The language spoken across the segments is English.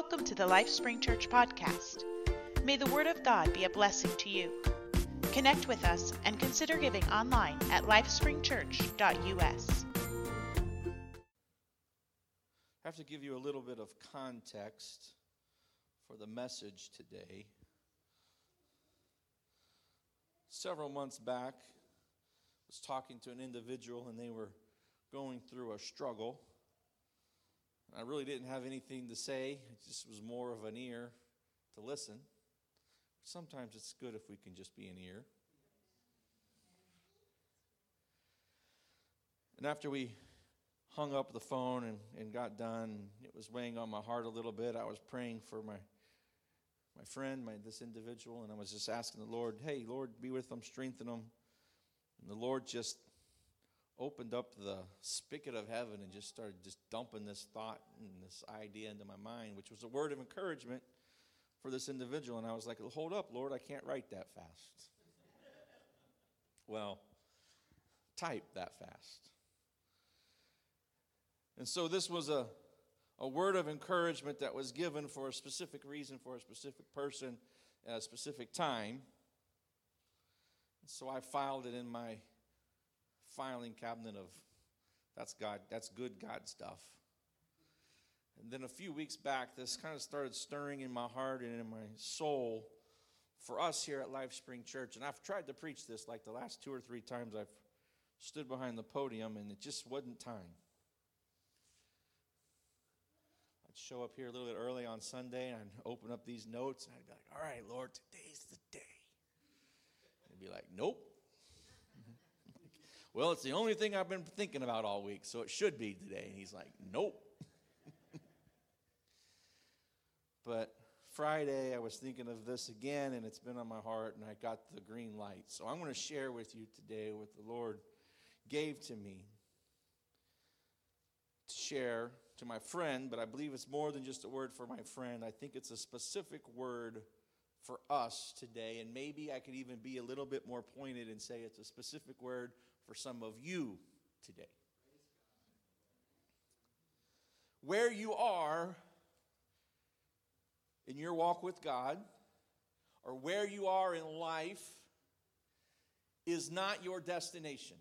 Welcome to the LifeSpring Church podcast. May the Word of God be a blessing to you. Connect with us and consider giving online at lifespringchurch.us. I have to give you a little bit of context for the message today. Several months back, I was talking to an individual and they were going through a struggle. I really didn't have anything to say, it just was more of an ear to listen. Sometimes it's good if we can just be an ear. And after we hung up the phone and, and got done, it was weighing on my heart a little bit. I was praying for my my friend, my this individual, and I was just asking the Lord, hey, Lord, be with them, strengthen them. And the Lord just opened up the spigot of heaven and just started just dumping this thought and this idea into my mind, which was a word of encouragement for this individual. And I was like, hold up, Lord, I can't write that fast. well, type that fast. And so this was a, a word of encouragement that was given for a specific reason, for a specific person, at a specific time. And so I filed it in my filing cabinet of that's God, that's good God stuff. And then a few weeks back, this kind of started stirring in my heart and in my soul for us here at LifeSpring Church. And I've tried to preach this like the last two or three times I've stood behind the podium, and it just wasn't time. I'd show up here a little bit early on Sunday and I'd open up these notes and I'd be like, all right, Lord, today's the day. And be like, nope. Well, it's the only thing I've been thinking about all week, so it should be today. And he's like, Nope. but Friday, I was thinking of this again, and it's been on my heart, and I got the green light. So I'm going to share with you today what the Lord gave to me to share to my friend, but I believe it's more than just a word for my friend. I think it's a specific word for us today, and maybe I could even be a little bit more pointed and say it's a specific word for some of you today. Where you are in your walk with God, or where you are in life, is not your destination.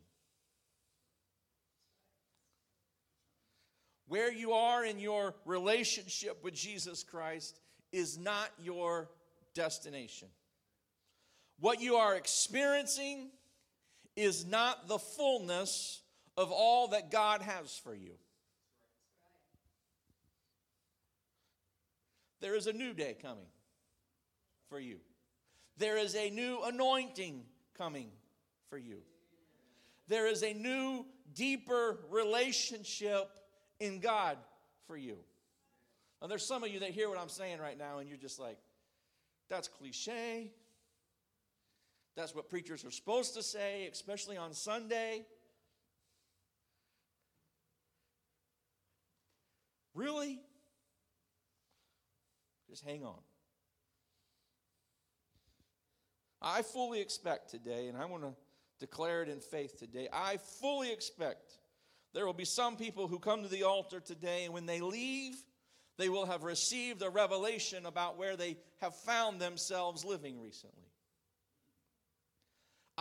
Where you are in your relationship with Jesus Christ is not your destination. What you are experiencing is not the fullness of all that God has for you. There is a new day coming for you. There is a new anointing coming for you. There is a new, deeper relationship in God for you. And there's some of you that hear what I'm saying right now, and you're just like, that's cliche. That's what preachers are supposed to say, especially on Sunday. Really? Just hang on. I fully expect today, and I want to declare it in faith today. I fully expect there will be some people who come to the altar today, and when they leave, they will have received a revelation about where they have found themselves living recently.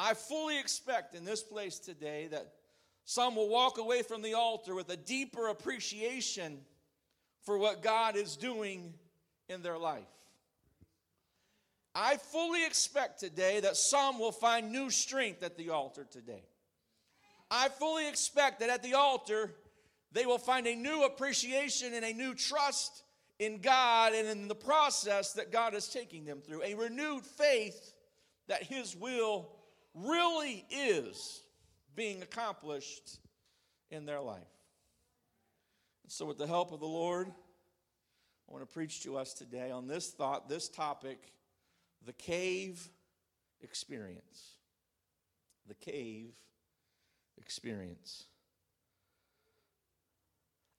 I fully expect in this place today that some will walk away from the altar with a deeper appreciation for what God is doing in their life. I fully expect today that some will find new strength at the altar today. I fully expect that at the altar, they will find a new appreciation and a new trust in God and in the process that God is taking them through, a renewed faith that His will really is being accomplished in their life. And So, with the help of the Lord, I want to preach to us today on this thought, this topic the cave experience. The cave experience.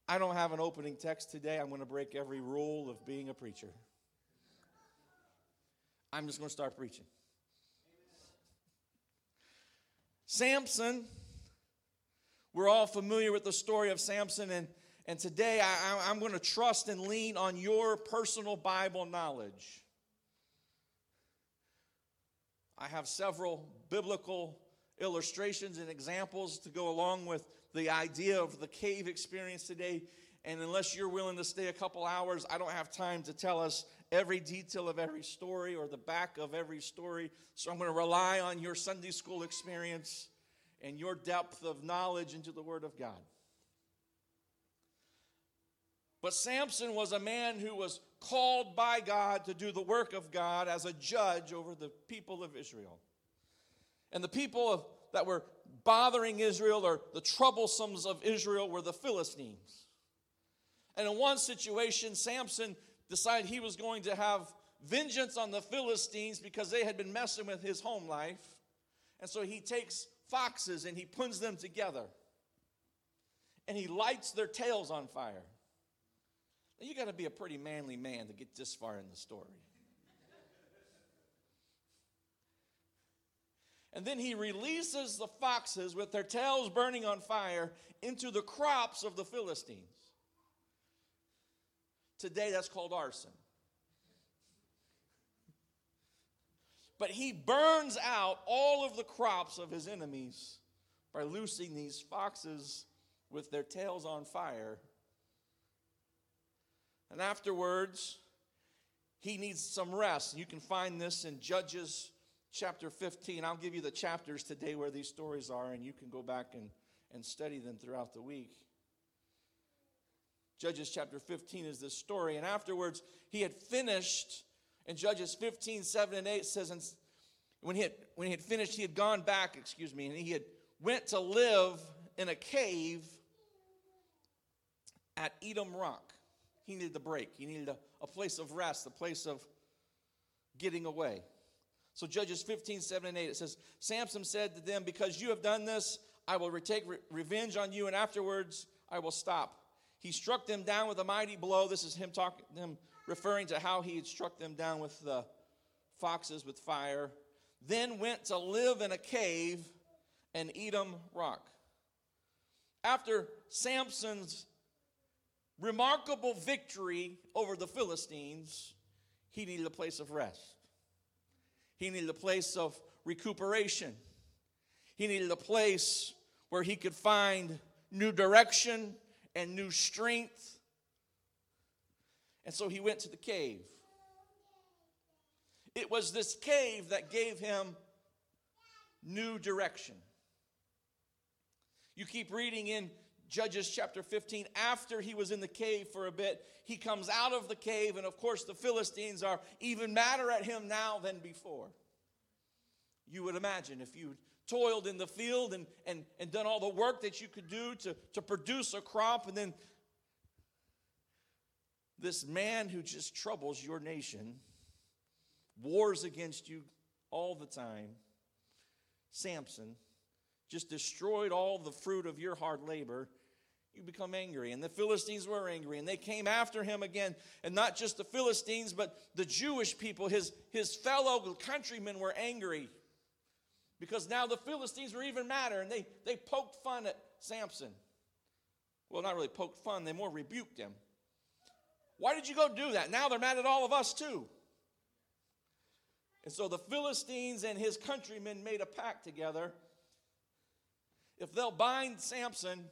I don't have an opening text today. I'm going to break every rule of being a preacher. I'm just going to start preaching. Samson, we're all familiar with the story of Samson, and, And today I, am going to trust and lean on your personal Bible knowledge. I have several biblical illustrations and examples to go along with the idea of the cave experience today. And unless you're willing to stay a couple hours, I don't have time to tell us every detail of every story or the back of every story. So I'm going to rely on your Sunday school experience and your depth of knowledge into the Word of God. But Samson was a man who was called by God to do the work of God as a judge over the people of Israel. And the people of, that were bothering Israel or the troublesomes of Israel were the Philistines. And in one situation, Samson decided he was going to have vengeance on the Philistines because they had been messing with his home life. And so he takes foxes and he puts them together. And he lights their tails on fire. Now, you got to be a pretty manly man to get this far in the story. And then he releases the foxes with their tails burning on fire into the crops of the Philistines. Today, that's called arson. But he burns out all of the crops of his enemies by loosing these foxes with their tails on fire and afterwards, he needs some rest. You can find this in Judges chapter 15. I'll give you the chapters today where these stories are, and you can go back and, and study them throughout the week. Judges chapter 15 is this story. And afterwards, he had finished, in Judges 15, 7 and 8 says, and when he had, when he had finished, he had gone back, excuse me, and he had went to live in a cave at Etam Rock. He needed a break. He needed a, a place of rest, a place of getting away. So Judges 15, 7 and 8, it says, Samson said to them, Because you have done this, I will take re- revenge on you, and afterwards I will stop. He struck them down with a mighty blow. This is him talking, him referring to how he had struck them down with the foxes with fire. Then went to live in a cave and Etam rock. After Samson's remarkable victory over the Philistines, he needed a place of rest. He needed a place of recuperation. He needed a place where he could find new direction and new strength. And so he went to the cave. It was this cave that gave him new direction. You keep reading in Judges chapter 15, after he was in the cave for a bit, he comes out of the cave, and of course, the Philistines are even madder at him now than before. You would imagine if you toiled in the field and, and, and done all the work that you could do to, to produce a crop, and then this man who just troubles your nation, wars against you all the time, Samson, just destroyed all the fruit of your hard labor you become angry. And the Philistines were angry, and they came after him again. And not just the Philistines, but the Jewish people, his, his fellow countrymen, were angry. Because now the Philistines were even madder, and they, they poked fun at Samson. Well, not really poked fun, they more rebuked him. Why did you go do that? Now they're mad at all of us too. And so the Philistines and his countrymen made a pact together. If they'll bind Samson,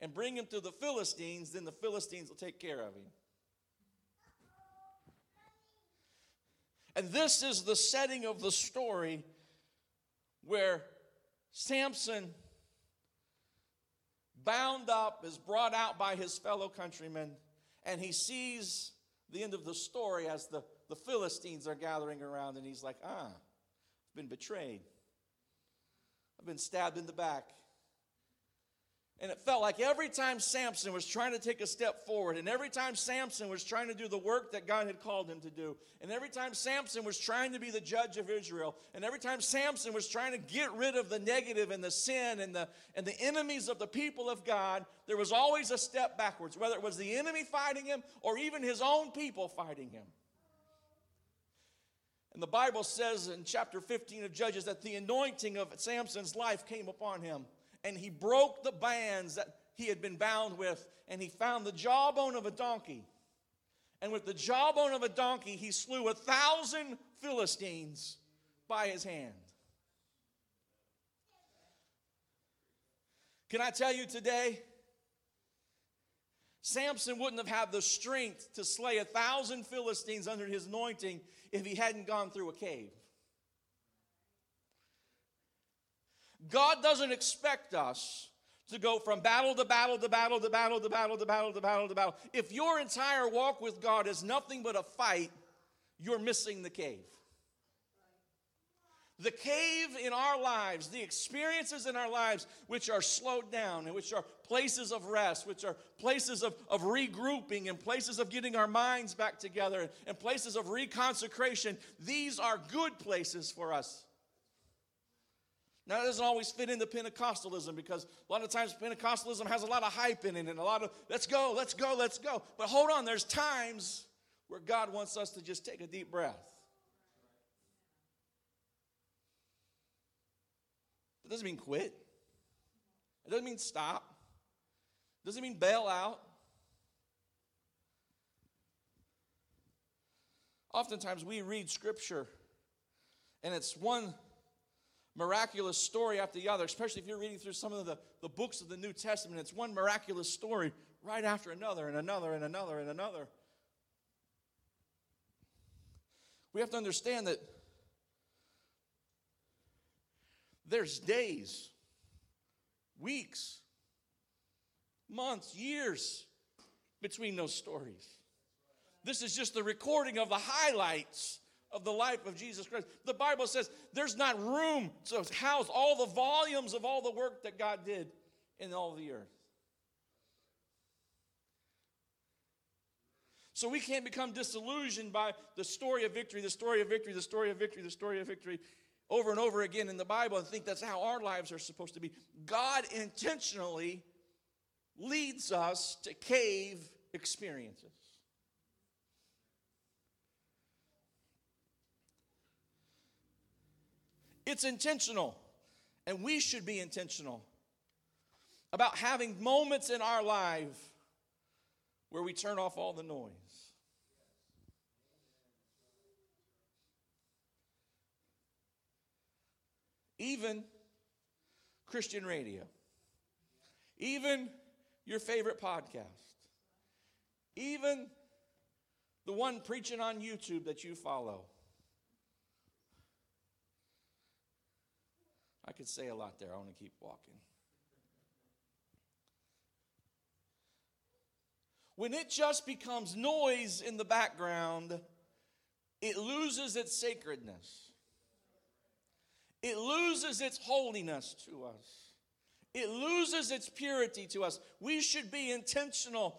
and bring him to the Philistines, then the Philistines will take care of him. And this is the setting of the story where Samson, bound up, is brought out by his fellow countrymen, and he sees the end of the story as the, the Philistines are gathering around, and he's like, ah, I've been betrayed. I've been stabbed in the back. And it felt like every time Samson was trying to take a step forward, and every time Samson was trying to do the work that God had called him to do, and every time Samson was trying to be the judge of Israel, and every time Samson was trying to get rid of the negative and the sin and the, and the enemies of the people of God, there was always a step backwards, whether it was the enemy fighting him or even his own people fighting him. And the Bible says in chapter 15 of Judges that the anointing of Samson's life came upon him and he broke the bands that he had been bound with, and he found the jawbone of a donkey. And with the jawbone of a donkey, he slew a thousand Philistines by his hand. Can I tell you today? Samson wouldn't have had the strength to slay a thousand Philistines under his anointing if he hadn't gone through a cave. God doesn't expect us to go from battle to battle to battle to battle to battle to battle to battle to battle. If your entire walk with God is nothing but a fight, you're missing the cave. The cave in our lives, the experiences in our lives, which are slowed down and which are places of rest, which are places of, of regrouping and places of getting our minds back together and places of reconsecration, these are good places for us. Now, that doesn't always fit into Pentecostalism because a lot of times Pentecostalism has a lot of hype in it and a lot of let's go, let's go, let's go. But hold on, there's times where God wants us to just take a deep breath. It doesn't mean quit. It doesn't mean stop. It doesn't mean bail out. Oftentimes we read scripture and it's one miraculous story after the other, especially if you're reading through some of the, the books of the New Testament. It's one miraculous story right after another and another and another and another. We have to understand that there's days, weeks, months, years between those stories. This is just the recording of the highlights of the life of Jesus Christ. The Bible says there's not room to house all the volumes of all the work that God did in all the earth. So we can't become disillusioned by the story of victory, the story of victory, the story of victory, the story of victory over and over again in the Bible and think that's how our lives are supposed to be. God intentionally leads us to cave experiences. It's intentional, and we should be intentional about having moments in our life where we turn off all the noise. Even Christian radio, even your favorite podcast, even the one preaching on YouTube that you follow. I could say a lot there. I want to keep walking. When it just becomes noise in the background, it loses its sacredness. It loses its holiness to us. It loses its purity to us. We should be intentional.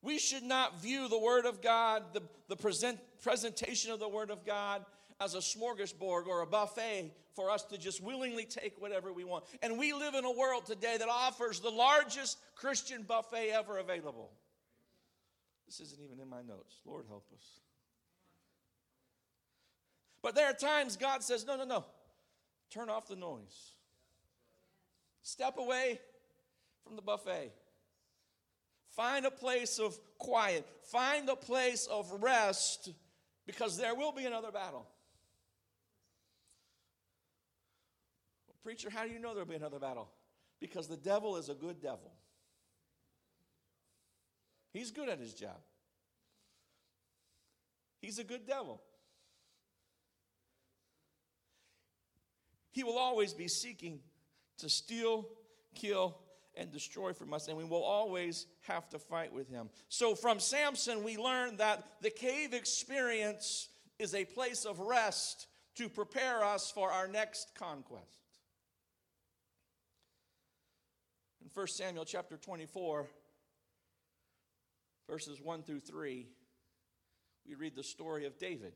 We should not view the Word of God, the, the present, presentation of the Word of God, as a smorgasbord or a buffet for us to just willingly take whatever we want. And we live in a world today that offers the largest Christian buffet ever available. This isn't even in my notes. Lord help us. But there are times God says, no, no, no. Turn off the noise. Step away from the buffet. Find a place of quiet. Find a place of rest because there will be another battle. Preacher, how do you know there'll be another battle? Because the devil is a good devil. He's good at his job. He's a good devil. He will always be seeking to steal, kill, and destroy from us, and we will always have to fight with him. So, from Samson, we learn that the cave experience is a place of rest to prepare us for our next conquest. In 1 Samuel chapter 24, verses 1 through 3, we read the story of David.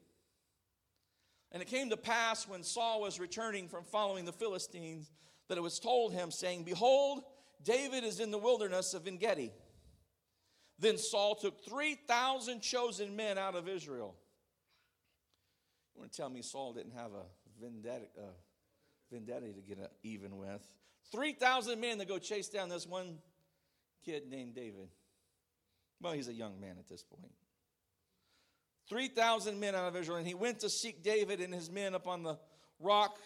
And it came to pass when Saul was returning from following the Philistines that it was told him, saying, Behold, David is in the wilderness of En Gedi. Then Saul took 3,000 chosen men out of Israel. You want to tell me Saul didn't have a vendetta, vendetta to get even with? 3,000 men to go chase down this one kid named David. Well, he's a young man at this point. 3,000 men out of Israel, and he went to seek David and his men upon the rock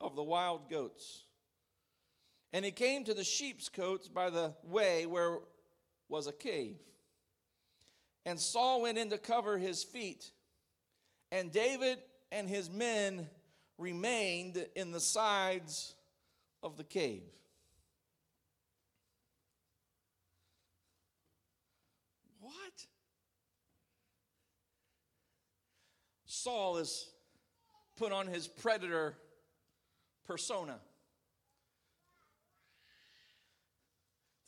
of the wild goats. And he came to the sheep's cotes by the way where was a cave. And Saul went in to cover his feet. And David and his men remained in the sides of the cave. What? Saul is put on his predator persona.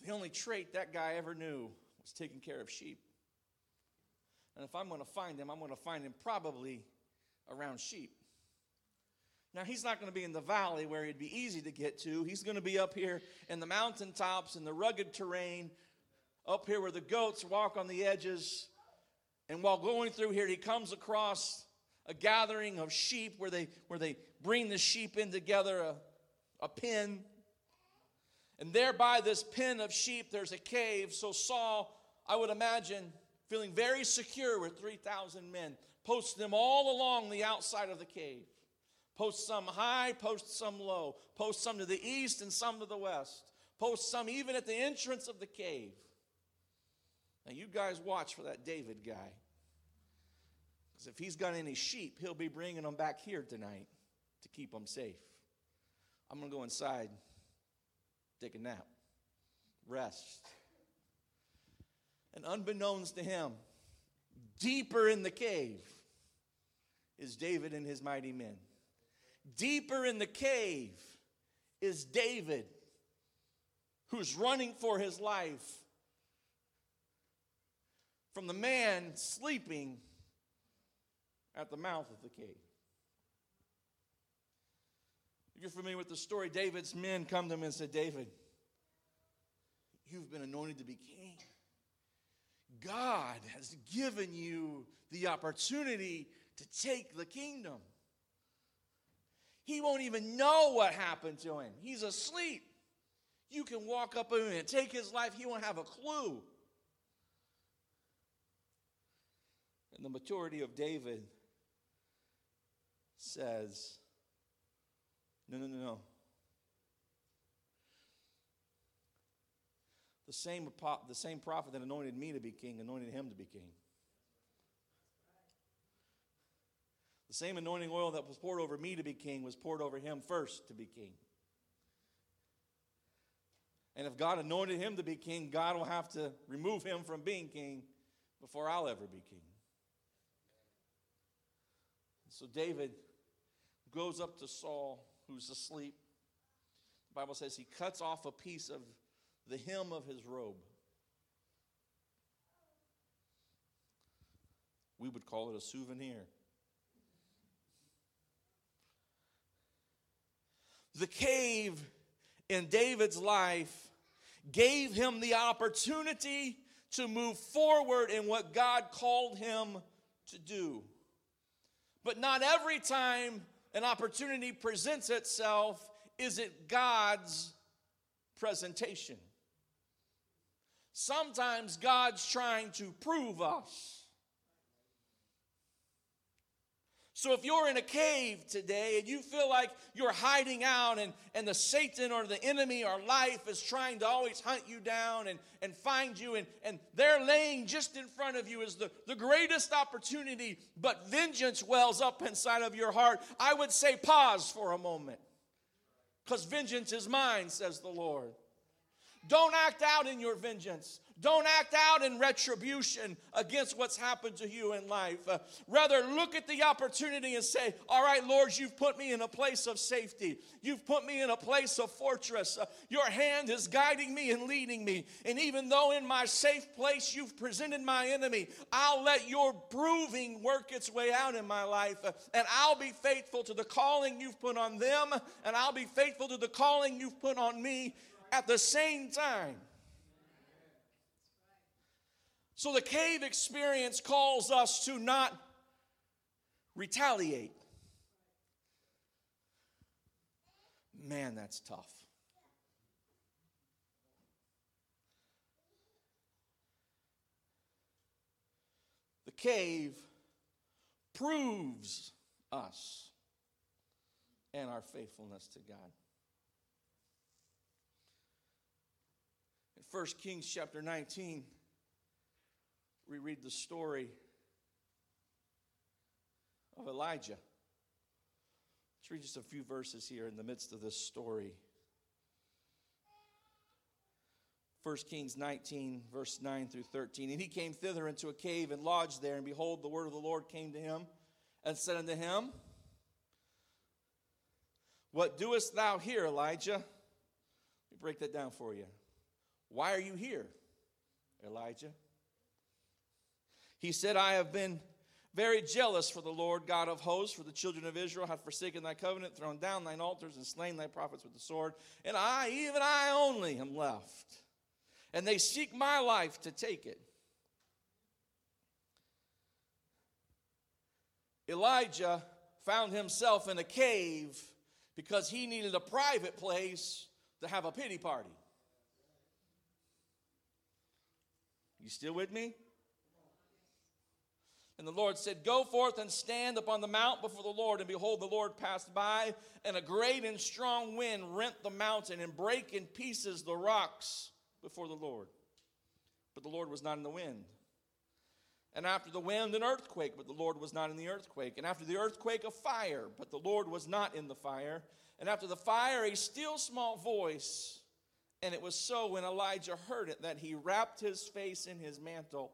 The only trait that guy ever knew was taking care of sheep. And if I'm going to find him, I'm going to find him probably around sheep. Now, he's not going to be in the valley where it'd be easy to get to. He's going to be up here in the mountaintops, in the rugged terrain, up here where the goats walk on the edges. And while going through here, he comes across a gathering of sheep where they, where they bring the sheep in together, a, a pen. And there by this pen of sheep, there's a cave. So Saul, I would imagine, feeling very secure with 3,000 men, posts them all along the outside of the cave. Post some high, post some low. Post some to the east and some to the west. Post some even at the entrance of the cave. Now, you guys watch for that David guy. Because if he's got any sheep, he'll be bringing them back here tonight to keep them safe. I'm going to go inside take a nap, rest. And unbeknownst to him, deeper in the cave is David and his mighty men. Deeper in the cave is David, who's running for his life from the man sleeping at the mouth of the cave. If you're familiar with the story, David's men come to him and said, David, you've been anointed to be king. God has given you the opportunity to take the kingdom. He won't even know what happened to him. He's asleep. You can walk up him and take his life, he won't have a clue. And the maturity of David says, no, no, no, no. The same, the same prophet that anointed me to be king anointed him to be king. The same anointing oil that was poured over me to be king was poured over him first to be king. And if God anointed him to be king, God will have to remove him from being king before I'll ever be king. So David goes up to Saul who's asleep. The Bible says he cuts off a piece of the hem of his robe. We would call it a souvenir. The cave in David's life gave him the opportunity to move forward in what God called him to do. But not every time an opportunity presents itself, is it God's presentation? Sometimes God's trying to prove us. So if you're in a cave today and you feel like you're hiding out and, and the Satan or the enemy or life is trying to always hunt you down and, and find you and, and they're laying just in front of you is the, the greatest opportunity, but vengeance wells up inside of your heart, I would say pause for a moment. Because vengeance is mine, says the Lord. Don't act out in your vengeance. Don't act out in retribution against what's happened to you in life. Uh, rather, look at the opportunity and say, All right, Lord, you've put me in a place of safety. You've put me in a place of fortress. Uh, your hand is guiding me and leading me. And even though in my safe place you've presented my enemy, I'll let your proving work its way out in my life. Uh, and I'll be faithful to the calling you've put on them, and I'll be faithful to the calling you've put on me at the same time. So the cave experience calls us to not retaliate. Man, that's tough. The cave proves us and our faithfulness to God. In 1 Kings chapter 19, we read the story of Elijah. Let's read just a few verses here in the midst of this story. 1 Kings 19, verse 9 through 13. And he came thither into a cave and lodged there, and behold, the word of the Lord came to him and said unto him, What doest thou here, Elijah? Let me break that down for you. Why are you here, Elijah? He said, I have been very jealous for the Lord God of hosts, for the children of Israel have forsaken thy covenant, thrown down thine altars, and slain thy prophets with the sword. And I, even I only, am left. And they seek my life to take it. Elijah found himself in a cave because he needed a private place to have a pity party. You still with me? And the Lord said, Go forth and stand upon the mount before the Lord. And behold, the Lord passed by, and a great and strong wind rent the mountain and brake in pieces the rocks before the Lord. But the Lord was not in the wind. And after the wind, an earthquake, but the Lord was not in the earthquake. And after the earthquake, a fire, but the Lord was not in the fire. And after the fire, a still small voice. And it was so when Elijah heard it that he wrapped his face in his mantle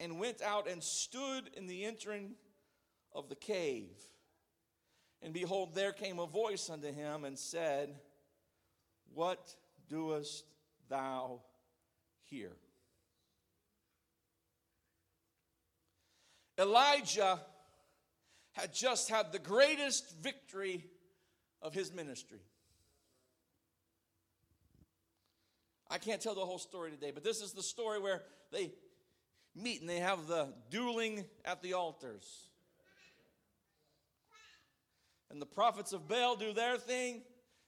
and went out and stood in the entering of the cave. And behold, there came a voice unto him and said, What doest thou here? Elijah had just had the greatest victory of his ministry. I can't tell the whole story today, but this is the story where they meet and they have the dueling at the altars. And the prophets of Baal do their thing,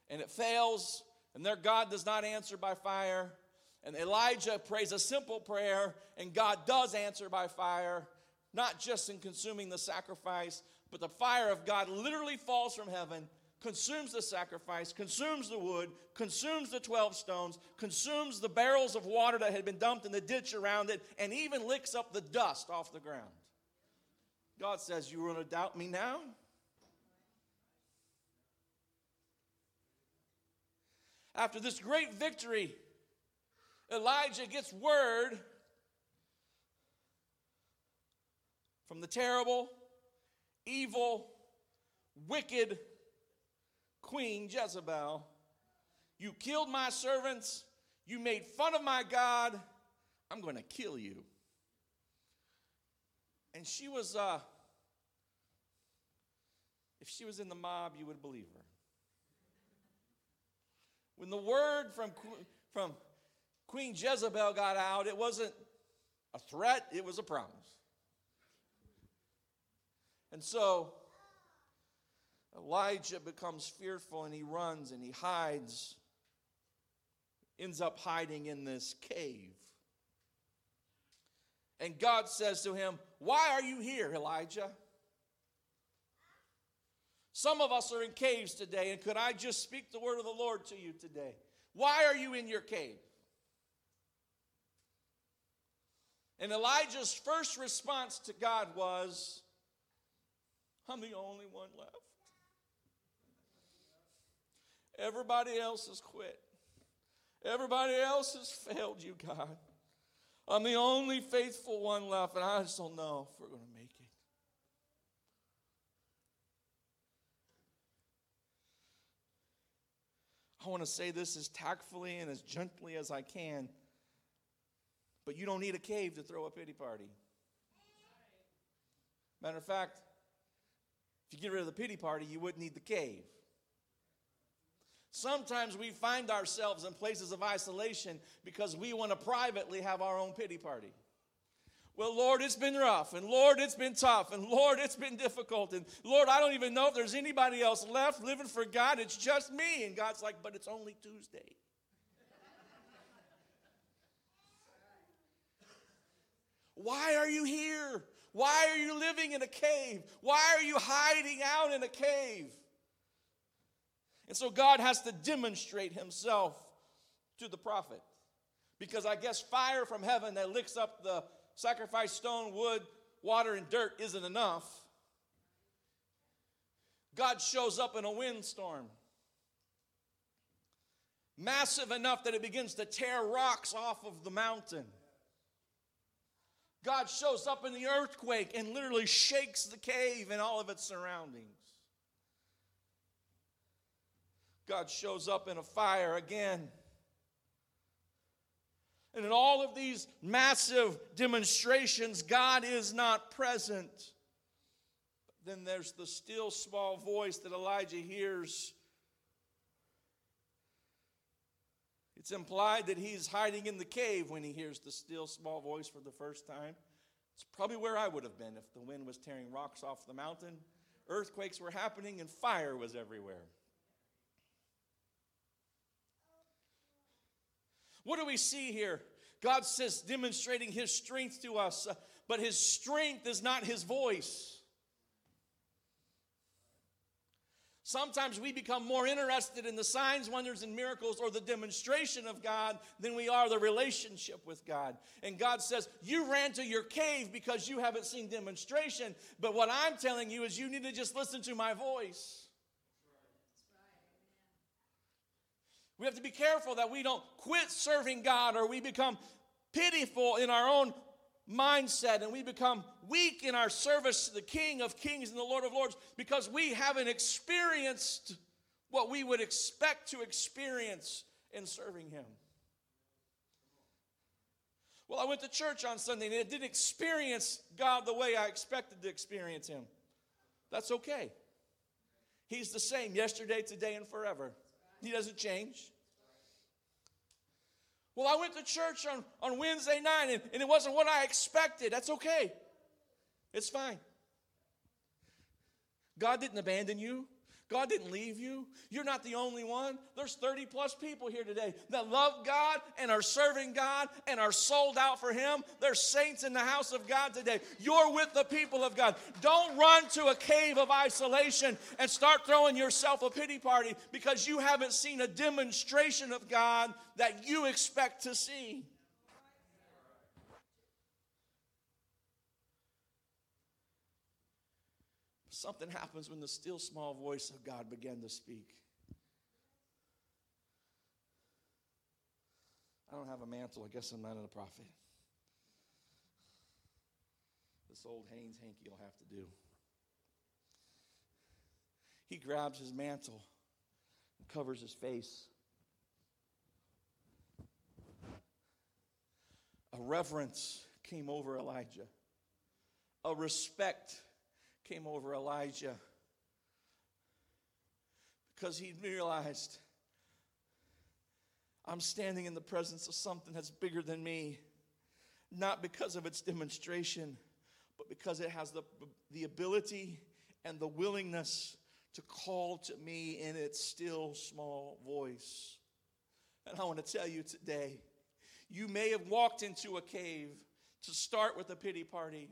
and it fails, and their God does not answer by fire. And Elijah prays a simple prayer, and God does answer by fire, not just in consuming the sacrifice, but the fire of God literally falls from heaven consumes the sacrifice, consumes the wood, consumes the 12 stones, consumes the barrels of water that had been dumped in the ditch around it, and even licks up the dust off the ground. God says, You want to doubt me now? After this great victory, Elijah gets word from the terrible, evil, wicked Queen Jezebel. You killed my servants. You made fun of my God. I'm going to kill you. And she was, uh, if she was in the mob, you would believe her. When the word from, from Queen Jezebel got out, it wasn't a threat, it was a promise. And so Elijah becomes fearful and he runs and he hides, ends up hiding in this cave. And God says to him, Why are you here, Elijah? Some of us are in caves today, and could I just speak the word of the Lord to you today? Why are you in your cave? And Elijah's first response to God was, I'm the only one left. Everybody else has quit. Everybody else has failed you, God. I'm the only faithful one left, and I just don't know if we're going to make it. I want to say this as tactfully and as gently as I can, but you don't need a cave to throw a pity party. Matter of fact, if you get rid of the pity party, you wouldn't need the cave. Sometimes we find ourselves in places of isolation because we want to privately have our own pity party. Well, Lord, it's been rough, and Lord, it's been tough, and Lord, it's been difficult, and Lord, I don't even know if there's anybody else left living for God. It's just me. And God's like, but it's only Tuesday. Why are you here? Why are you living in a cave? Why are you hiding out in a cave? And so God has to demonstrate himself to the prophet. Because I guess fire from heaven that licks up the sacrifice stone, wood, water, and dirt isn't enough. God shows up in a windstorm. Massive enough that it begins to tear rocks off of the mountain. God shows up in the earthquake and literally shakes the cave and all of its surroundings. God shows up in a fire again. And in all of these massive demonstrations, God is not present. But then there's the still small voice that Elijah hears. It's implied that he's hiding in the cave when he hears the still small voice for the first time. It's probably where I would have been if the wind was tearing rocks off the mountain, earthquakes were happening, and fire was everywhere. What do we see here? God says, demonstrating his strength to us, uh, but his strength is not his voice. Sometimes we become more interested in the signs, wonders, and miracles or the demonstration of God than we are the relationship with God. And God says, You ran to your cave because you haven't seen demonstration. But what I'm telling you is you need to just listen to my voice. We have to be careful that we don't quit serving God or we become pitiful in our own mindset and we become weak in our service to the King of Kings and the Lord of Lords because we haven't experienced what we would expect to experience in serving Him. Well, I went to church on Sunday and I didn't experience God the way I expected to experience Him. That's okay. He's the same yesterday, today, and forever. He doesn't change. Well, I went to church on, on Wednesday night and, and it wasn't what I expected. That's okay. It's fine. God didn't abandon you. God didn't leave you. You're not the only one. There's 30 plus people here today that love God and are serving God and are sold out for Him. There's saints in the house of God today. You're with the people of God. Don't run to a cave of isolation and start throwing yourself a pity party because you haven't seen a demonstration of God that you expect to see. Something happens when the still small voice of God began to speak. I don't have a mantle. I guess I'm not a prophet. This old Hanes hanky will have to do. He grabs his mantle and covers his face. A reverence came over Elijah, a respect came over Elijah because he realized I'm standing in the presence of something that's bigger than me, not because of its demonstration, but because it has the, the ability and the willingness to call to me in its still small voice. And I want to tell you today, you may have walked into a cave to start with a pity party.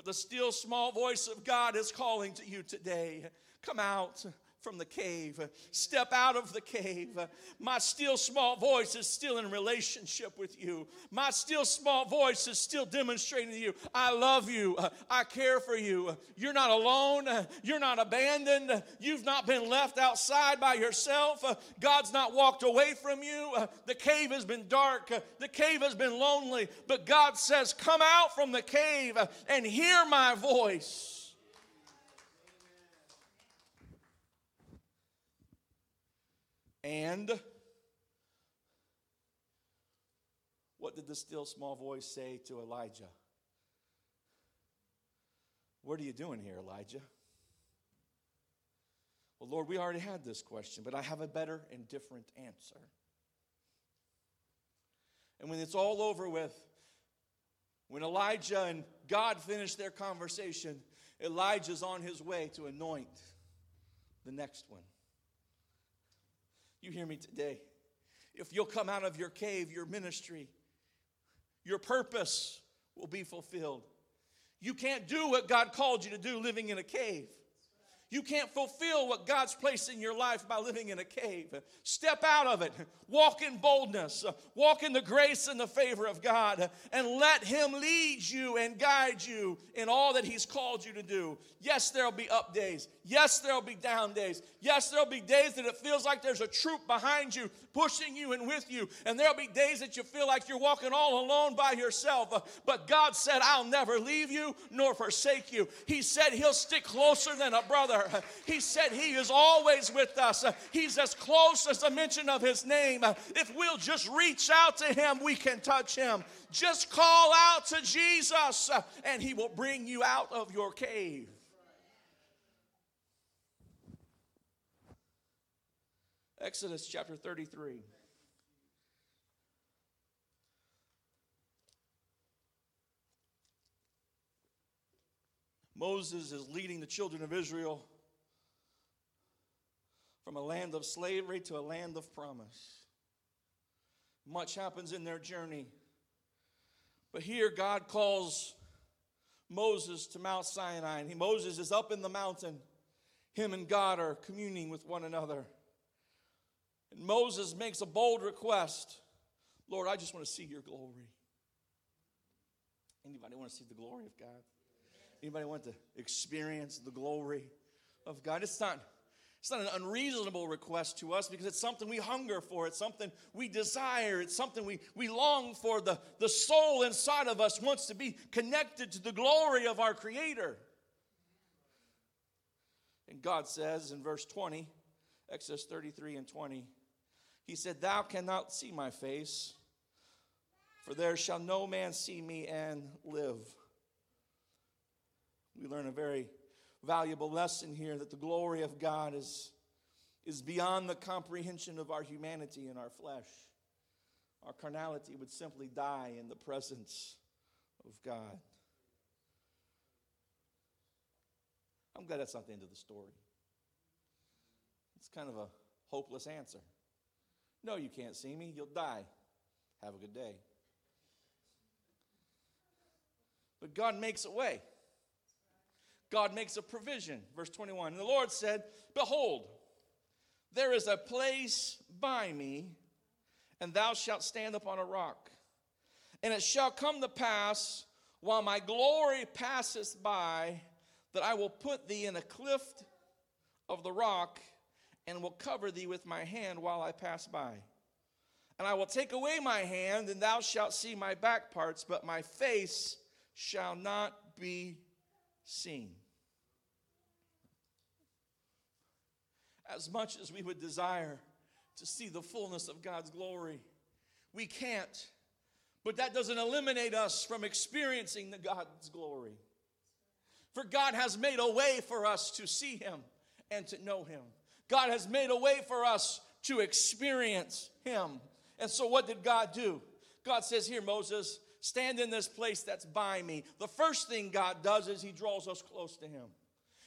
But the still small voice of God is calling to you today. Come out from the cave. Step out of the cave. My still small voice is still in relationship with you. My still small voice is still demonstrating to you I love you. I care for you. You're not alone. You're not abandoned. You've not been left outside by yourself. God's not walked away from you. The cave has been dark. The cave has been lonely. But God says, Come out from the cave and hear my voice. And what did the still small voice say to Elijah? What are you doing here, Elijah? Well, Lord, we already had this question, but I have a better and different answer. And when it's all over with, when Elijah and God finish their conversation, Elijah's on his way to anoint the next one. You hear me today. If you'll come out of your cave, your ministry, your purpose will be fulfilled. You can't do what God called you to do living in a cave. You can't fulfill what God's placed in your life by living in a cave. Step out of it. Walk in boldness. Walk in the grace and the favor of God. And let Him lead you and guide you in all that He's called you to do. Yes, there'll be up days. Yes, there'll be down days. Yes, there'll be days that it feels like there's a troop behind you, pushing you and with you. And there'll be days that you feel like you're walking all alone by yourself. But God said, I'll never leave you nor forsake you. He said He'll stick closer than a brother. He said He is always with us. He's as close as the mention of His name. If we'll just reach out to Him, we can touch Him. Just call out to Jesus, and He will bring you out of your cave. Exodus chapter 33. Moses is leading the children of Israel from a land of slavery to a land of promise. Much happens in their journey. But here, God calls Moses to Mount Sinai, and he, Moses is up in the mountain. Him and God are communing with one another. And Moses makes a bold request Lord, I just want to see your glory. Anybody want to see the glory of God? Anybody want to experience the glory of God? It's not, it's not an unreasonable request to us because it's something we hunger for. It's something we desire. It's something we, we long for. The, the soul inside of us wants to be connected to the glory of our Creator. And God says in verse 20, Exodus 33 and 20, He said, Thou cannot see my face, for there shall no man see me and live. We learn a very valuable lesson here that the glory of God is, is beyond the comprehension of our humanity and our flesh. Our carnality would simply die in the presence of God. I'm glad that's not the end of the story. It's kind of a hopeless answer. No, you can't see me. You'll die. Have a good day. But God makes a way. God makes a provision. Verse 21 And the Lord said, Behold, there is a place by me, and thou shalt stand upon a rock. And it shall come to pass, while my glory passeth by, that I will put thee in a cleft of the rock, and will cover thee with my hand while I pass by. And I will take away my hand, and thou shalt see my back parts, but my face shall not be seen. As much as we would desire to see the fullness of God's glory, we can't. But that doesn't eliminate us from experiencing the God's glory. For God has made a way for us to see Him and to know Him. God has made a way for us to experience Him. And so, what did God do? God says, Here, Moses, stand in this place that's by me. The first thing God does is He draws us close to Him.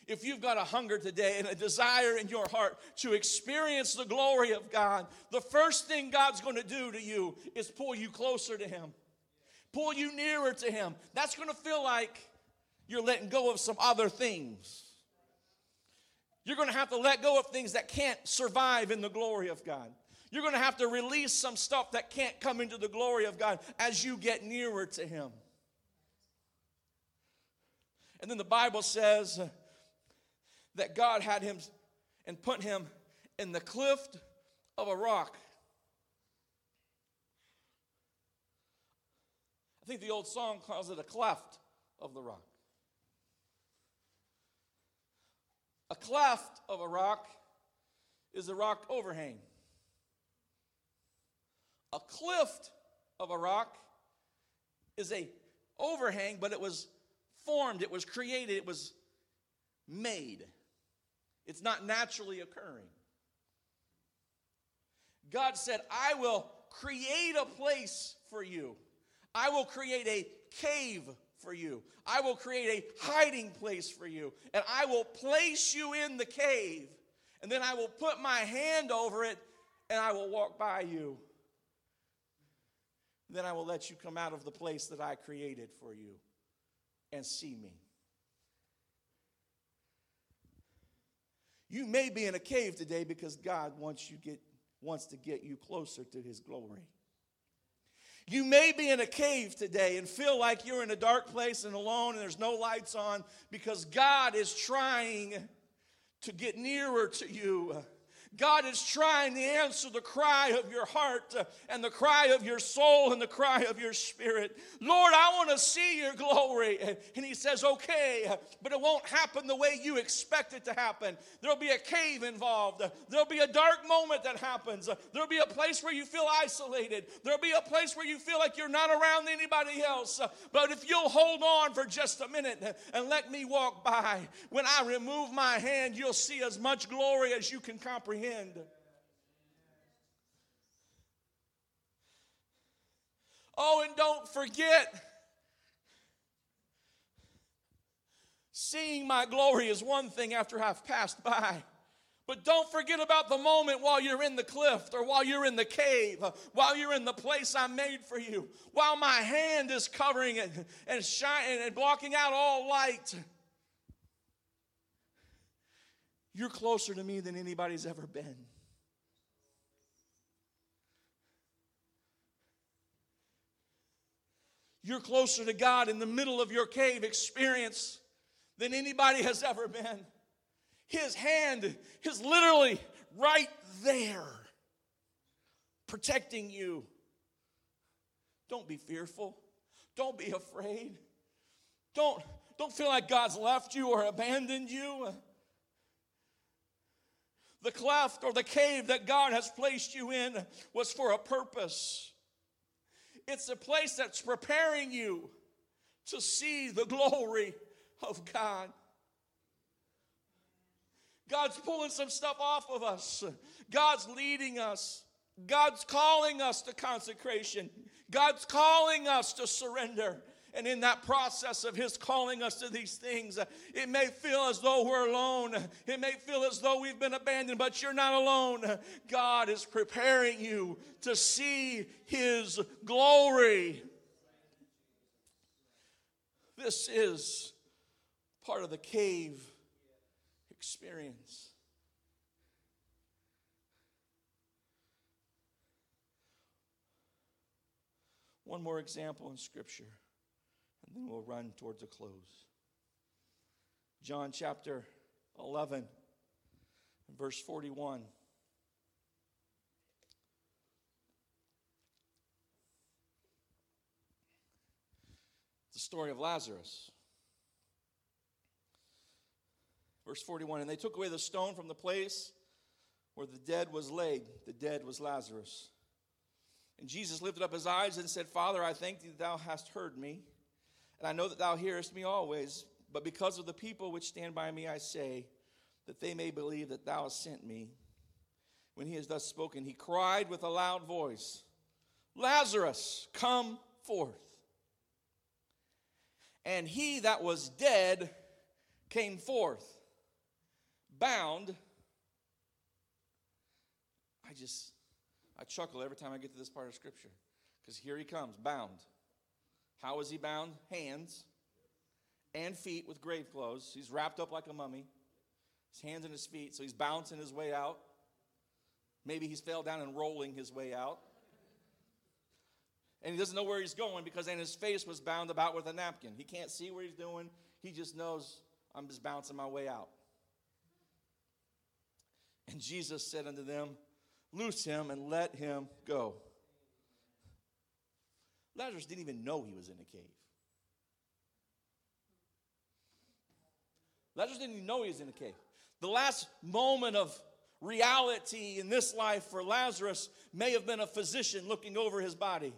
If you've got a hunger today and a desire in your heart to experience the glory of God, the first thing God's going to do to you is pull you closer to Him, pull you nearer to Him. That's going to feel like you're letting go of some other things. You're going to have to let go of things that can't survive in the glory of God. You're going to have to release some stuff that can't come into the glory of God as you get nearer to Him. And then the Bible says that God had him and put him in the cleft of a rock. I think the old song calls it a cleft of the rock. A cleft of a rock is a rock overhang. A cleft of a rock is a overhang, but it was formed, it was created, it was made. It's not naturally occurring. God said, I will create a place for you. I will create a cave for you. I will create a hiding place for you. And I will place you in the cave. And then I will put my hand over it and I will walk by you then I will let you come out of the place that I created for you and see me. You may be in a cave today because God wants you get wants to get you closer to his glory. You may be in a cave today and feel like you're in a dark place and alone and there's no lights on because God is trying to get nearer to you. God is trying to answer the cry of your heart uh, and the cry of your soul and the cry of your spirit. Lord, I want to see your glory. And he says, okay, but it won't happen the way you expect it to happen. There'll be a cave involved. There'll be a dark moment that happens. There'll be a place where you feel isolated. There'll be a place where you feel like you're not around anybody else. But if you'll hold on for just a minute and let me walk by, when I remove my hand, you'll see as much glory as you can comprehend Oh, and don't forget, seeing my glory is one thing after I've passed by. But don't forget about the moment while you're in the cliff or while you're in the cave, while you're in the place I made for you, while my hand is covering it and shining and blocking out all light. You're closer to me than anybody's ever been. You're closer to God in the middle of your cave experience than anybody has ever been. His hand is literally right there, protecting you. Don't be fearful. Don't be afraid. Don't, don't feel like God's left you or abandoned you the cleft or the cave that God has placed you in was for a purpose. It's a place that's preparing you to see the glory of God. God's pulling some stuff off of us. God's leading us. God's calling us to consecration. God's calling us to surrender. And in that process of His calling us to these things, uh, it may feel as though we're alone. It may feel as though we've been abandoned, but you're not alone. God is preparing you to see His glory. This is part of the cave experience. One more example in Scripture then we'll run towards a close. John chapter 11, verse 41. The story of Lazarus. Verse 41 And they took away the stone from the place where the dead was laid. The dead was Lazarus. And Jesus lifted up his eyes and said, Father, I thank thee that thou hast heard me. And I know that thou hearest me always, but because of the people which stand by me, I say, that they may believe that thou hast sent me. When he has thus spoken, he cried with a loud voice, Lazarus, come forth. And he that was dead came forth, bound. I just, I chuckle every time I get to this part of Scripture because here he comes, bound. How is he bound? Hands and feet with grave clothes. He's wrapped up like a mummy. His hands and his feet, so he's bouncing his way out. Maybe he's fell down and rolling his way out. And he doesn't know where he's going because then his face was bound about with a napkin. He can't see where he's doing. He just knows I'm just bouncing my way out. And Jesus said unto them, Loose him and let him go. Lazarus didn't even know he was in a cave. Lazarus didn't even know he was in a cave. The last moment of reality in this life for Lazarus may have been a physician looking over his body.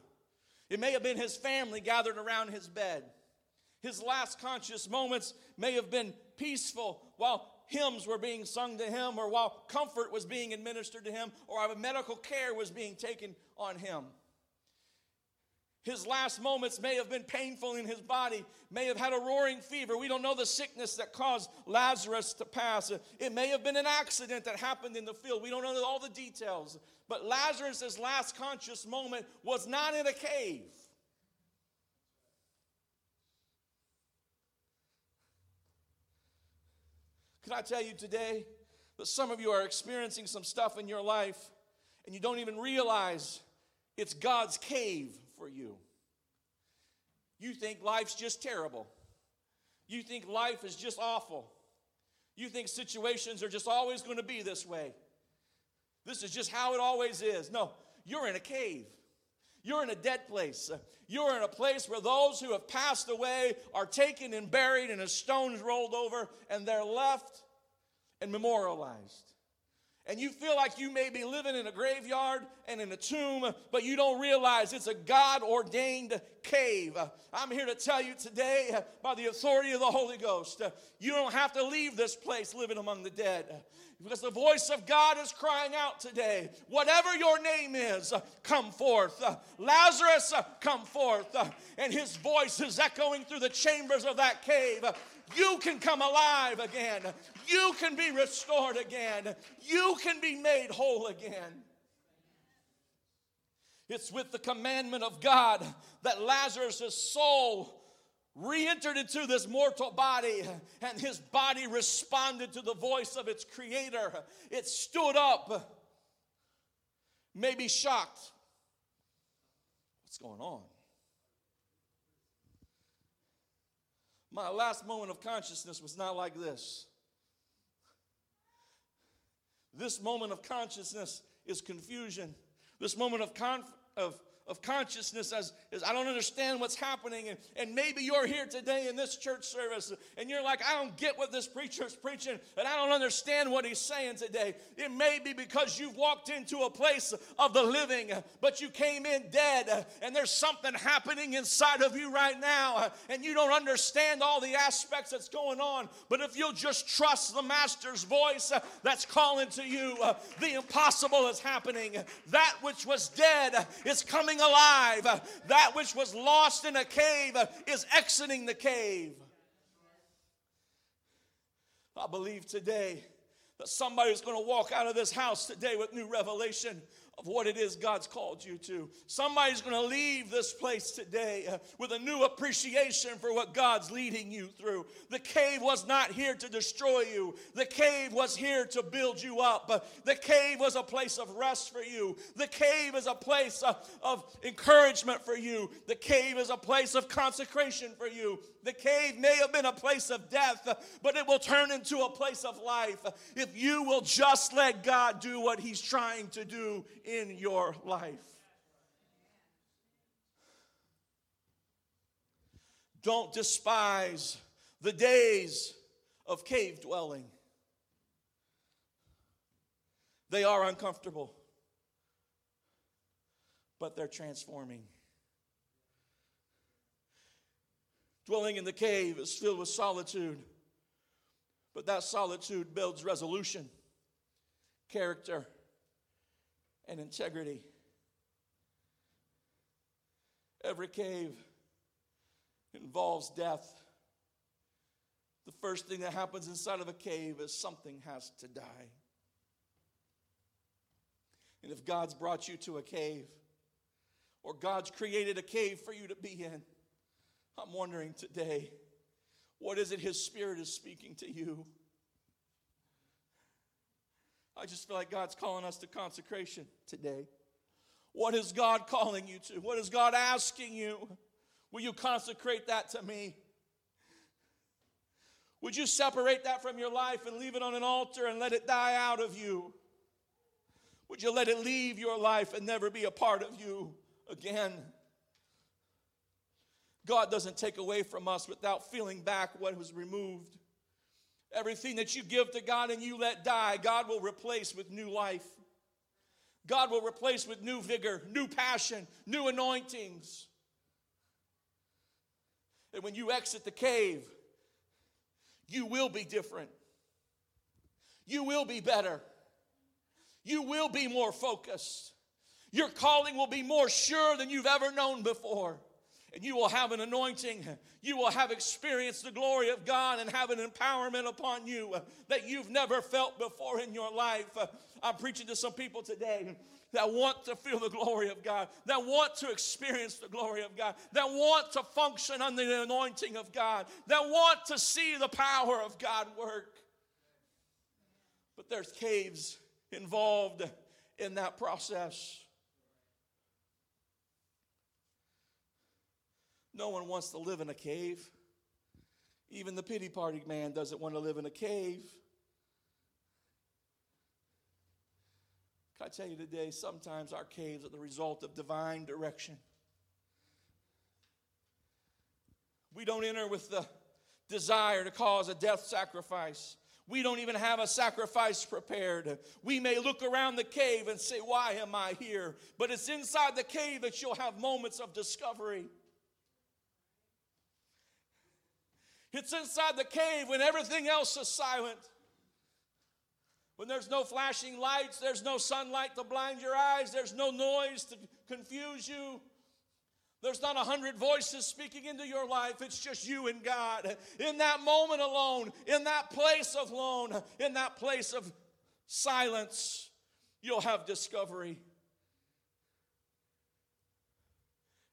It may have been his family gathered around his bed. His last conscious moments may have been peaceful while hymns were being sung to him, or while comfort was being administered to him, or while medical care was being taken on him. His last moments may have been painful in his body, may have had a roaring fever. We don't know the sickness that caused Lazarus to pass. It may have been an accident that happened in the field. We don't know all the details. But Lazarus' last conscious moment was not in a cave. Can I tell you today that some of you are experiencing some stuff in your life and you don't even realize it's God's cave for you? You think life's just terrible. You think life is just awful. You think situations are just always going to be this way. This is just how it always is. No, you're in a cave. You're in a dead place. You're in a place where those who have passed away are taken and buried and a stone's rolled over and they're left and memorialized and you feel like you may be living in a graveyard and in a tomb, but you don't realize it's a God ordained cave. I'm here to tell you today, by the authority of the Holy Ghost, you don't have to leave this place living among the dead. Because the voice of God is crying out today. Whatever your name is, come forth. Lazarus, come forth. And his voice is echoing through the chambers of that cave. You can come alive again. You can be restored again. You can be made whole again. It's with the commandment of God that Lazarus' soul re entered into this mortal body, and his body responded to the voice of its creator. It stood up, maybe shocked. What's going on? My last moment of consciousness was not like this. This moment of consciousness is confusion. This moment of, conf- of of consciousness as, as I don't understand what's happening. And, and maybe you're here today in this church service and you're like, I don't get what this preacher's preaching and I don't understand what he's saying today. It may be because you've walked into a place of the living, but you came in dead and there's something happening inside of you right now and you don't understand all the aspects that's going on. But if you'll just trust the Master's voice that's calling to you, the impossible is happening. That which was dead is coming coming alive. That which was lost in a cave is exiting the cave. I believe today that somebody's going to walk out of this house today with new revelation of what it is God's called you to. Somebody's going to leave this place today uh, with a new appreciation for what God's leading you through. The cave was not here to destroy you, the cave was here to build you up. The cave was a place of rest for you, the cave is a place uh, of encouragement for you, the cave is a place of consecration for you. The cave may have been a place of death, but it will turn into a place of life if you will just let God do what He's trying to do in your life. Don't despise the days of cave dwelling. They are uncomfortable, but they're transforming. Dwelling in the cave is filled with solitude, but that solitude builds resolution, character, and integrity. Every cave involves death. The first thing that happens inside of a cave is something has to die. And if God's brought you to a cave, or God's created a cave for you to be in, I'm wondering today, what is it His Spirit is speaking to you? I just feel like God's calling us to consecration today. What is God calling you to? What is God asking you? Will you consecrate that to me? Would you separate that from your life and leave it on an altar and let it die out of you? Would you let it leave your life and never be a part of you again? God doesn't take away from us without feeling back what was removed. Everything that you give to God and you let die, God will replace with new life. God will replace with new vigor, new passion, new anointings. And when you exit the cave, you will be different. You will be better. You will be more focused. Your calling will be more sure than you've ever known before and you will have an anointing. You will have experienced the glory of God and have an empowerment upon you that you've never felt before in your life. I'm preaching to some people today that want to feel the glory of God, that want to experience the glory of God, that want to function under the anointing of God, that want to see the power of God work. But there's caves involved in that process. No one wants to live in a cave. Even the pity party man doesn't want to live in a cave. Can I tell you today, sometimes our caves are the result of divine direction. We don't enter with the desire to cause a death sacrifice. We don't even have a sacrifice prepared. We may look around the cave and say, Why am I here? But it's inside the cave that you'll have moments of discovery. It's inside the cave when everything else is silent. When there's no flashing lights, there's no sunlight to blind your eyes, there's no noise to confuse you. There's not a hundred voices speaking into your life. It's just you and God. In that moment alone, in that place of alone, in that place of silence, you'll have discovery.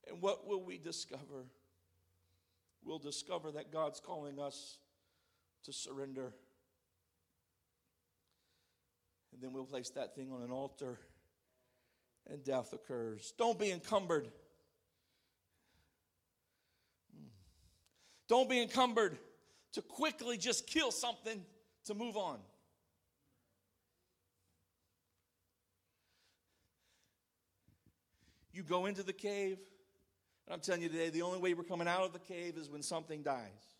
And what will we discover? We'll discover that God's calling us to surrender. And then we'll place that thing on an altar, and death occurs. Don't be encumbered Don't be encumbered to quickly just kill something to move on. You go into the cave, and I'm telling you today, the only way we're coming out of the cave is when something dies.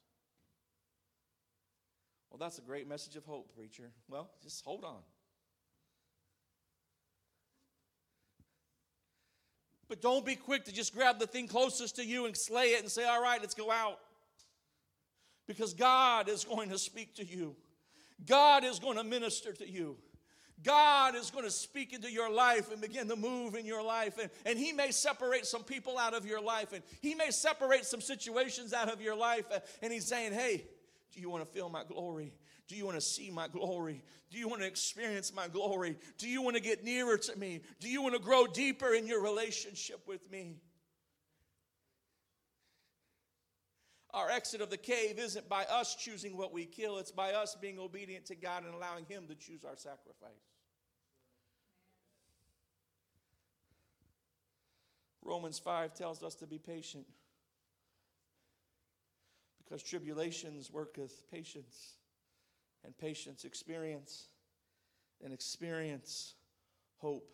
Well, that's a great message of hope, preacher. Well, just hold on. But don't be quick to just grab the thing closest to you and slay it and say, all right, let's go out because God is going to speak to you. God is going to minister to you. God is going to speak into your life and begin to move in your life. And, and He may separate some people out of your life, and He may separate some situations out of your life. And He's saying, Hey, do you want to feel my glory? Do you want to see my glory? Do you want to experience my glory? Do you want to get nearer to me? Do you want to grow deeper in your relationship with me? Our exit of the cave isn't by us choosing what we kill, it's by us being obedient to God and allowing Him to choose our sacrifice. Romans 5 tells us to be patient because tribulations worketh patience, and patience experience, and experience hope.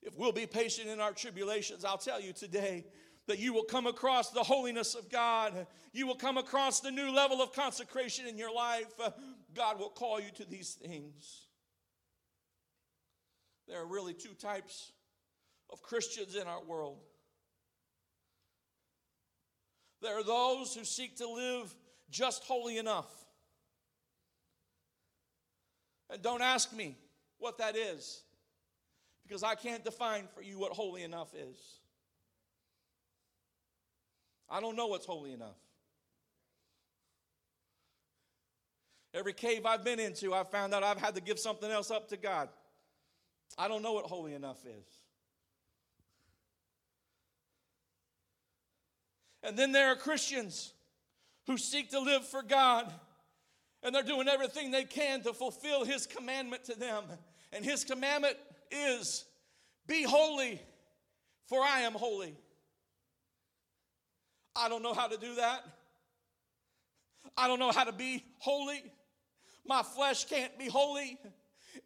If we'll be patient in our tribulations, I'll tell you today, that you will come across the holiness of God. You will come across the new level of consecration in your life. God will call you to these things. There are really two types of Christians in our world. There are those who seek to live just holy enough. And don't ask me what that is, because I can't define for you what holy enough is. I don't know what's holy enough. Every cave I've been into, I've found out I've had to give something else up to God. I don't know what holy enough is. And then there are Christians who seek to live for God, and they're doing everything they can to fulfill His commandment to them. And His commandment is be holy, for I am holy. I don't know how to do that. I don't know how to be holy. My flesh can't be holy.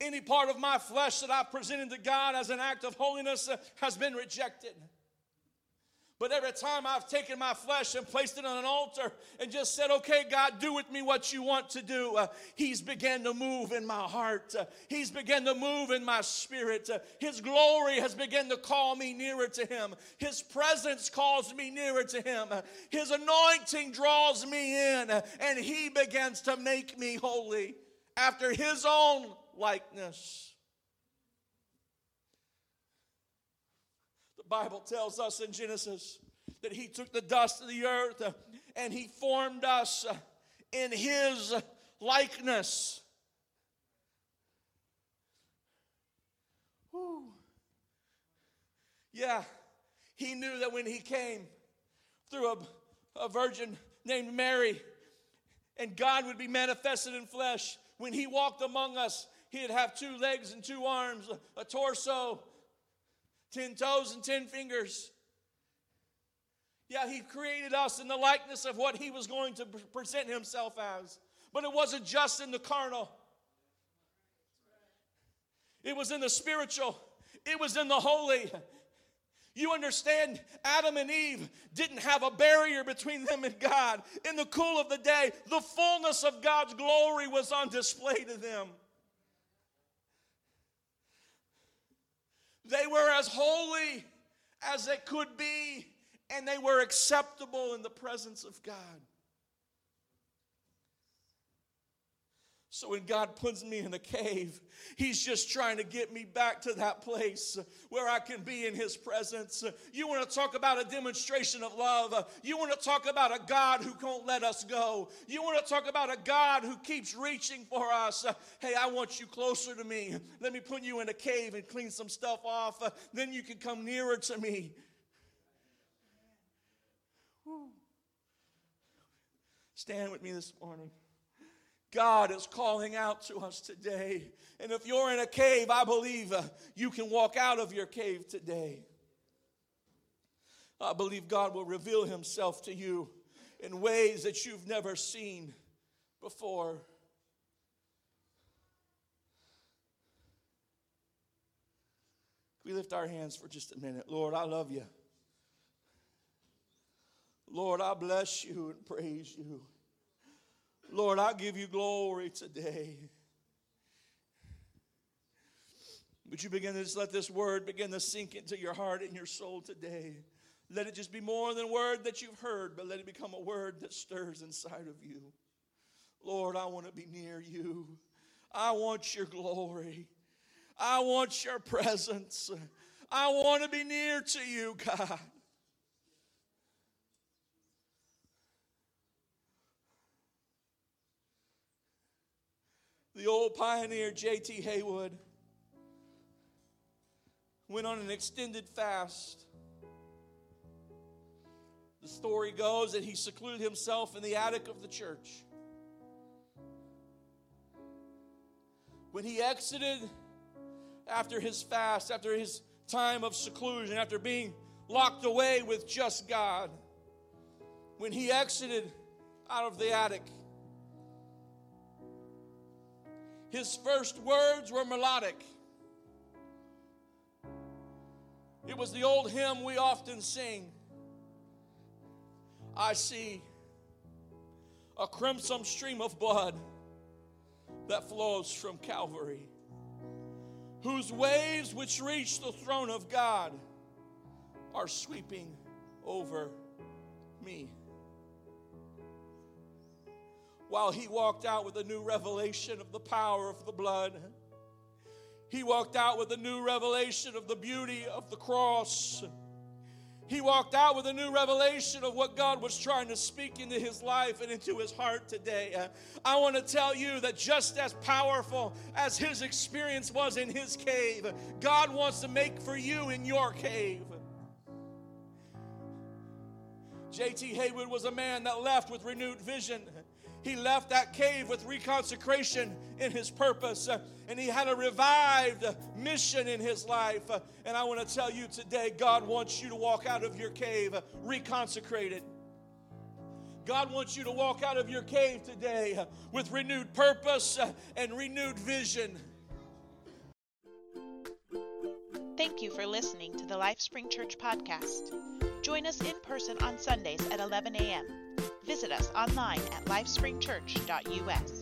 Any part of my flesh that I've presented to God as an act of holiness has been rejected. But every time I've taken my flesh and placed it on an altar and just said, okay, God, do with me what you want to do, uh, He's began to move in my heart. Uh, he's began to move in my spirit. Uh, his glory has begun to call me nearer to Him. His presence calls me nearer to Him. Uh, his anointing draws me in, uh, and He begins to make me holy after His own likeness. Bible tells us in Genesis that he took the dust of the earth uh, and he formed us uh, in his likeness. Whew. Yeah, he knew that when he came through a, a virgin named Mary and God would be manifested in flesh, When he walked among us, he'd have two legs and two arms, a torso, 10 toes and 10 fingers. Yeah, he created us in the likeness of what he was going to present himself as. But it wasn't just in the carnal, it was in the spiritual, it was in the holy. You understand, Adam and Eve didn't have a barrier between them and God. In the cool of the day, the fullness of God's glory was on display to them. They were as holy as they could be, and they were acceptable in the presence of God. So when God puts me in a cave, He's just trying to get me back to that place where I can be in His presence. You want to talk about a demonstration of love. You want to talk about a God who won't let us go. You want to talk about a God who keeps reaching for us. Hey, I want you closer to me. Let me put you in a cave and clean some stuff off. Then you can come nearer to me. Stand with me this morning. God is calling out to us today. And if you're in a cave, I believe uh, you can walk out of your cave today. I believe God will reveal himself to you in ways that you've never seen before. We lift our hands for just a minute. Lord, I love you. Lord, I bless you and praise you. Lord, I give you glory today. Would you begin to just let this word begin to sink into your heart and your soul today? Let it just be more than a word that you've heard, but let it become a word that stirs inside of you. Lord, I want to be near you. I want your glory. I want your presence. I want to be near to you, God. The old pioneer J.T. Haywood went on an extended fast. The story goes that he secluded himself in the attic of the church. When he exited after his fast, after his time of seclusion, after being locked away with just God, when he exited out of the attic, His first words were melodic. It was the old hymn we often sing. I see a crimson stream of blood that flows from Calvary, whose waves which reach the throne of God are sweeping over me while he walked out with a new revelation of the power of the blood. He walked out with a new revelation of the beauty of the cross. He walked out with a new revelation of what God was trying to speak into his life and into his heart today. I want to tell you that just as powerful as his experience was in his cave, God wants to make for you in your cave. J.T. Haywood was a man that left with renewed vision. He left that cave with reconsecration in his purpose, uh, and he had a revived mission in his life. Uh, and I want to tell you today God wants you to walk out of your cave uh, reconsecrated. God wants you to walk out of your cave today with renewed purpose and renewed vision. Thank you for listening to the LifeSpring Church podcast. Join us in person on Sundays at 11 a.m. Visit us online at lifespringchurch.us.